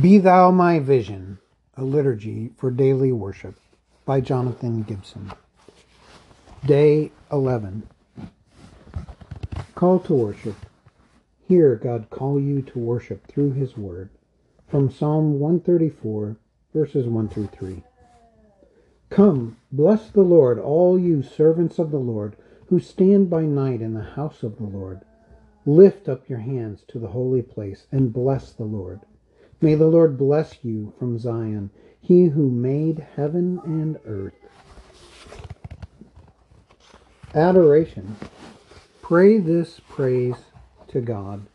Be Thou My Vision, a liturgy for daily worship by Jonathan Gibson. Day 11. Call to worship. Hear God call you to worship through His Word. From Psalm 134, verses 1 through 3. Come, bless the Lord, all you servants of the Lord, who stand by night in the house of the Lord. Lift up your hands to the holy place and bless the Lord. May the Lord bless you from Zion, he who made heaven and earth. Adoration. Pray this praise to God.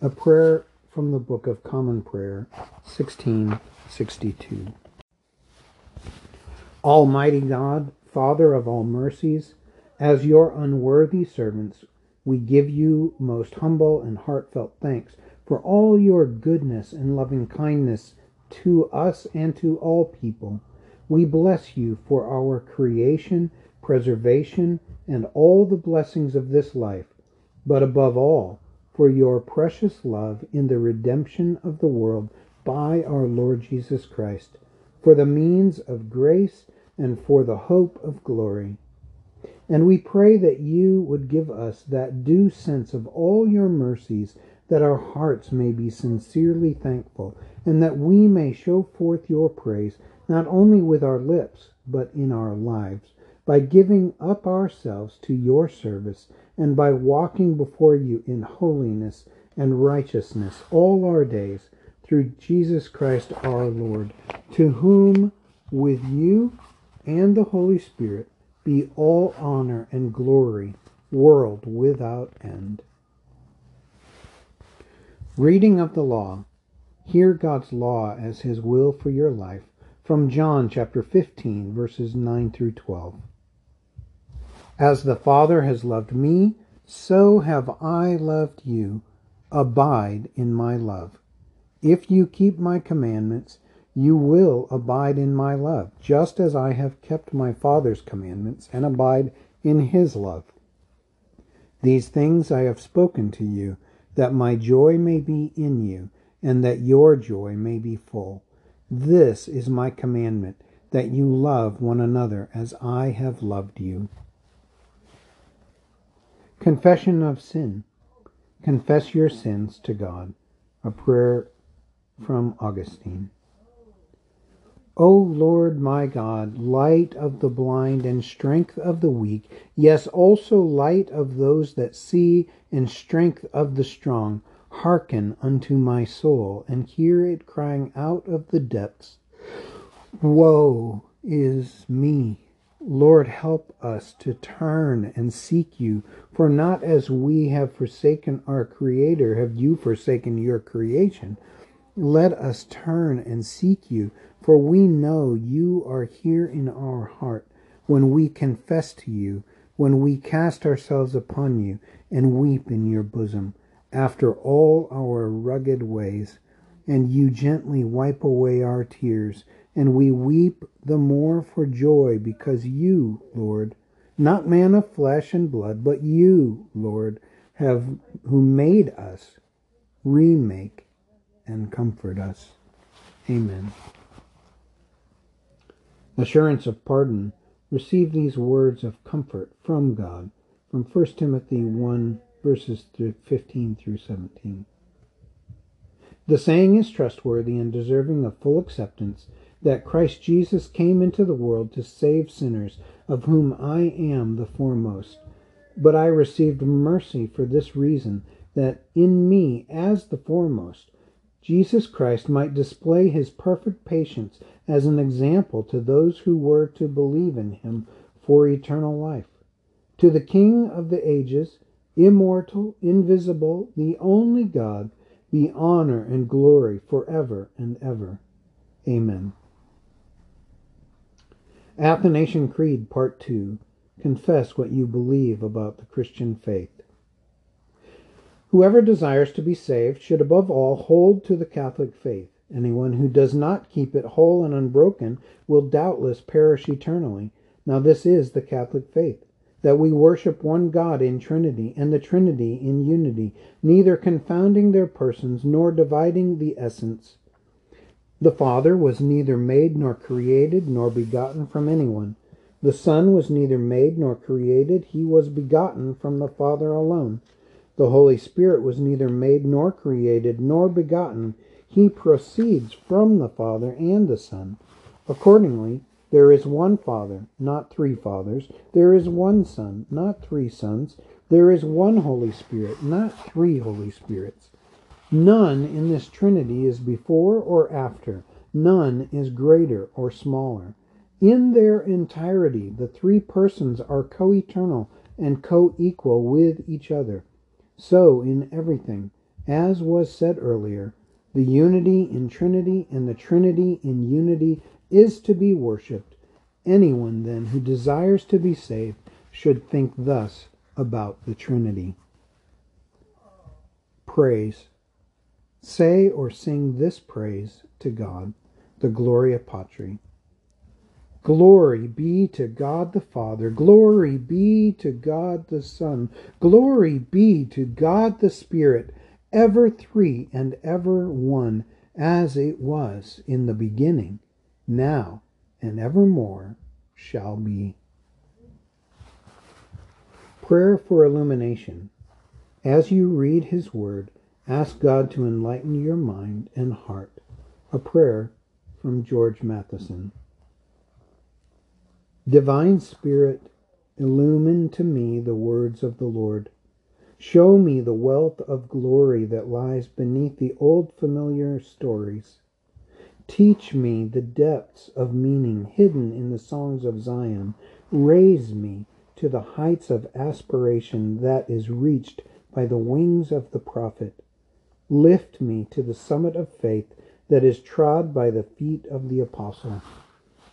A prayer from the Book of Common Prayer, 1662. Almighty God, Father of all mercies, as your unworthy servants, we give you most humble and heartfelt thanks for all your goodness and loving kindness to us and to all people. We bless you for our creation, preservation, and all the blessings of this life, but above all, for your precious love in the redemption of the world by our Lord Jesus Christ, for the means of grace and for the hope of glory. And we pray that you would give us that due sense of all your mercies that our hearts may be sincerely thankful, and that we may show forth your praise not only with our lips, but in our lives, by giving up ourselves to your service, and by walking before you in holiness and righteousness all our days, through Jesus Christ our Lord, to whom, with you and the Holy Spirit, be all honor and glory, world without end. Reading of the law. Hear God's law as his will for your life from John chapter 15 verses 9 through 12. As the Father has loved me, so have I loved you. Abide in my love. If you keep my commandments, you will abide in my love, just as I have kept my Father's commandments and abide in his love. These things I have spoken to you that my joy may be in you, and that your joy may be full. This is my commandment, that you love one another as I have loved you. Confession of sin. Confess your sins to God. A prayer from Augustine. O Lord my God, light of the blind and strength of the weak, yes, also light of those that see and strength of the strong, hearken unto my soul and hear it crying out of the depths. Woe is me! Lord, help us to turn and seek you, for not as we have forsaken our Creator have you forsaken your creation. Let us turn and seek you, for we know you are here in our heart when we confess to you, when we cast ourselves upon you and weep in your bosom after all our rugged ways. And you gently wipe away our tears, and we weep the more for joy because you, Lord, not man of flesh and blood, but you, Lord, have who made us remake and comfort us. Amen. Assurance of pardon. Receive these words of comfort from God from 1 Timothy 1 verses 15 through 17. The saying is trustworthy and deserving of full acceptance that Christ Jesus came into the world to save sinners, of whom I am the foremost. But I received mercy for this reason, that in me, as the foremost, Jesus Christ might display his perfect patience as an example to those who were to believe in him for eternal life. To the King of the ages, immortal, invisible, the only God, be honor and glory forever and ever. Amen. Athanasian Creed, Part 2 Confess what you believe about the Christian faith. Whoever desires to be saved should above all hold to the Catholic faith. Anyone who does not keep it whole and unbroken will doubtless perish eternally. Now, this is the Catholic faith that we worship one God in Trinity, and the Trinity in unity, neither confounding their persons nor dividing the essence. The Father was neither made nor created nor begotten from anyone. The Son was neither made nor created, he was begotten from the Father alone. The Holy Spirit was neither made nor created nor begotten, he proceeds from the Father and the Son. Accordingly, there is one Father, not three fathers. There is one Son, not three sons. There is one Holy Spirit, not three Holy Spirits. None in this Trinity is before or after. None is greater or smaller. In their entirety, the three persons are co eternal and co equal with each other. So, in everything, as was said earlier, the unity in Trinity and the Trinity in unity is to be worshipped. Anyone, then, who desires to be saved should think thus about the Trinity. Praise. Say or sing this praise to God, the Gloria Patri. Glory be to God the Father. Glory be to God the Son. Glory be to God the Spirit, ever three and ever one, as it was in the beginning, now, and evermore shall be. Prayer for illumination. As you read His Word, ask God to enlighten your mind and heart. A prayer from George Matheson. Divine Spirit, illumine to me the words of the Lord. Show me the wealth of glory that lies beneath the old familiar stories. Teach me the depths of meaning hidden in the songs of Zion. Raise me to the heights of aspiration that is reached by the wings of the prophet. Lift me to the summit of faith that is trod by the feet of the apostle.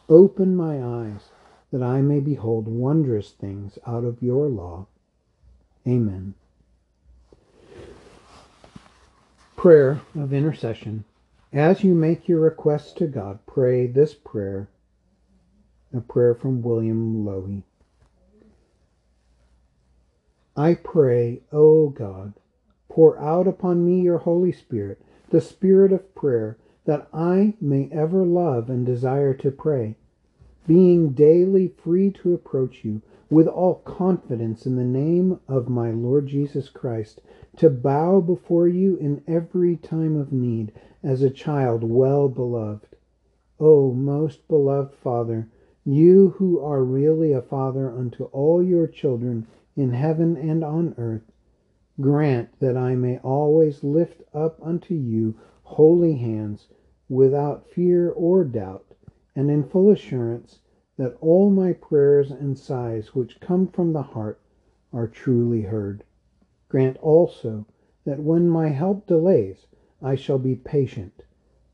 Open my eyes that I may behold wondrous things out of your law. Amen. Prayer of intercession. As you make your requests to God, pray this prayer, a prayer from William Lowy. I pray, O God, pour out upon me your Holy Spirit, the Spirit of prayer, that I may ever love and desire to pray, being daily free to approach you with all confidence in the name of my Lord Jesus Christ, to bow before you in every time of need as a child well beloved. O most beloved Father, you who are really a father unto all your children, in heaven and on earth, grant that I may always lift up unto you holy hands without fear or doubt, and in full assurance that all my prayers and sighs which come from the heart are truly heard. Grant also that when my help delays, I shall be patient,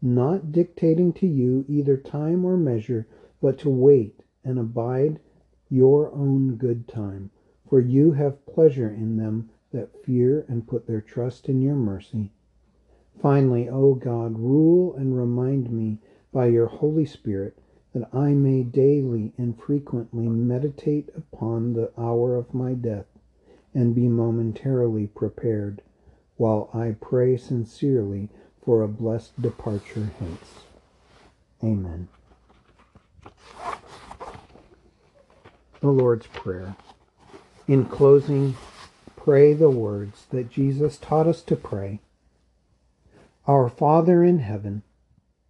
not dictating to you either time or measure, but to wait and abide your own good time for you have pleasure in them that fear and put their trust in your mercy. Finally, O God, rule and remind me by your Holy Spirit that I may daily and frequently meditate upon the hour of my death and be momentarily prepared, while I pray sincerely for a blessed departure hence. Amen. The Lord's Prayer. In closing, pray the words that Jesus taught us to pray Our Father in heaven,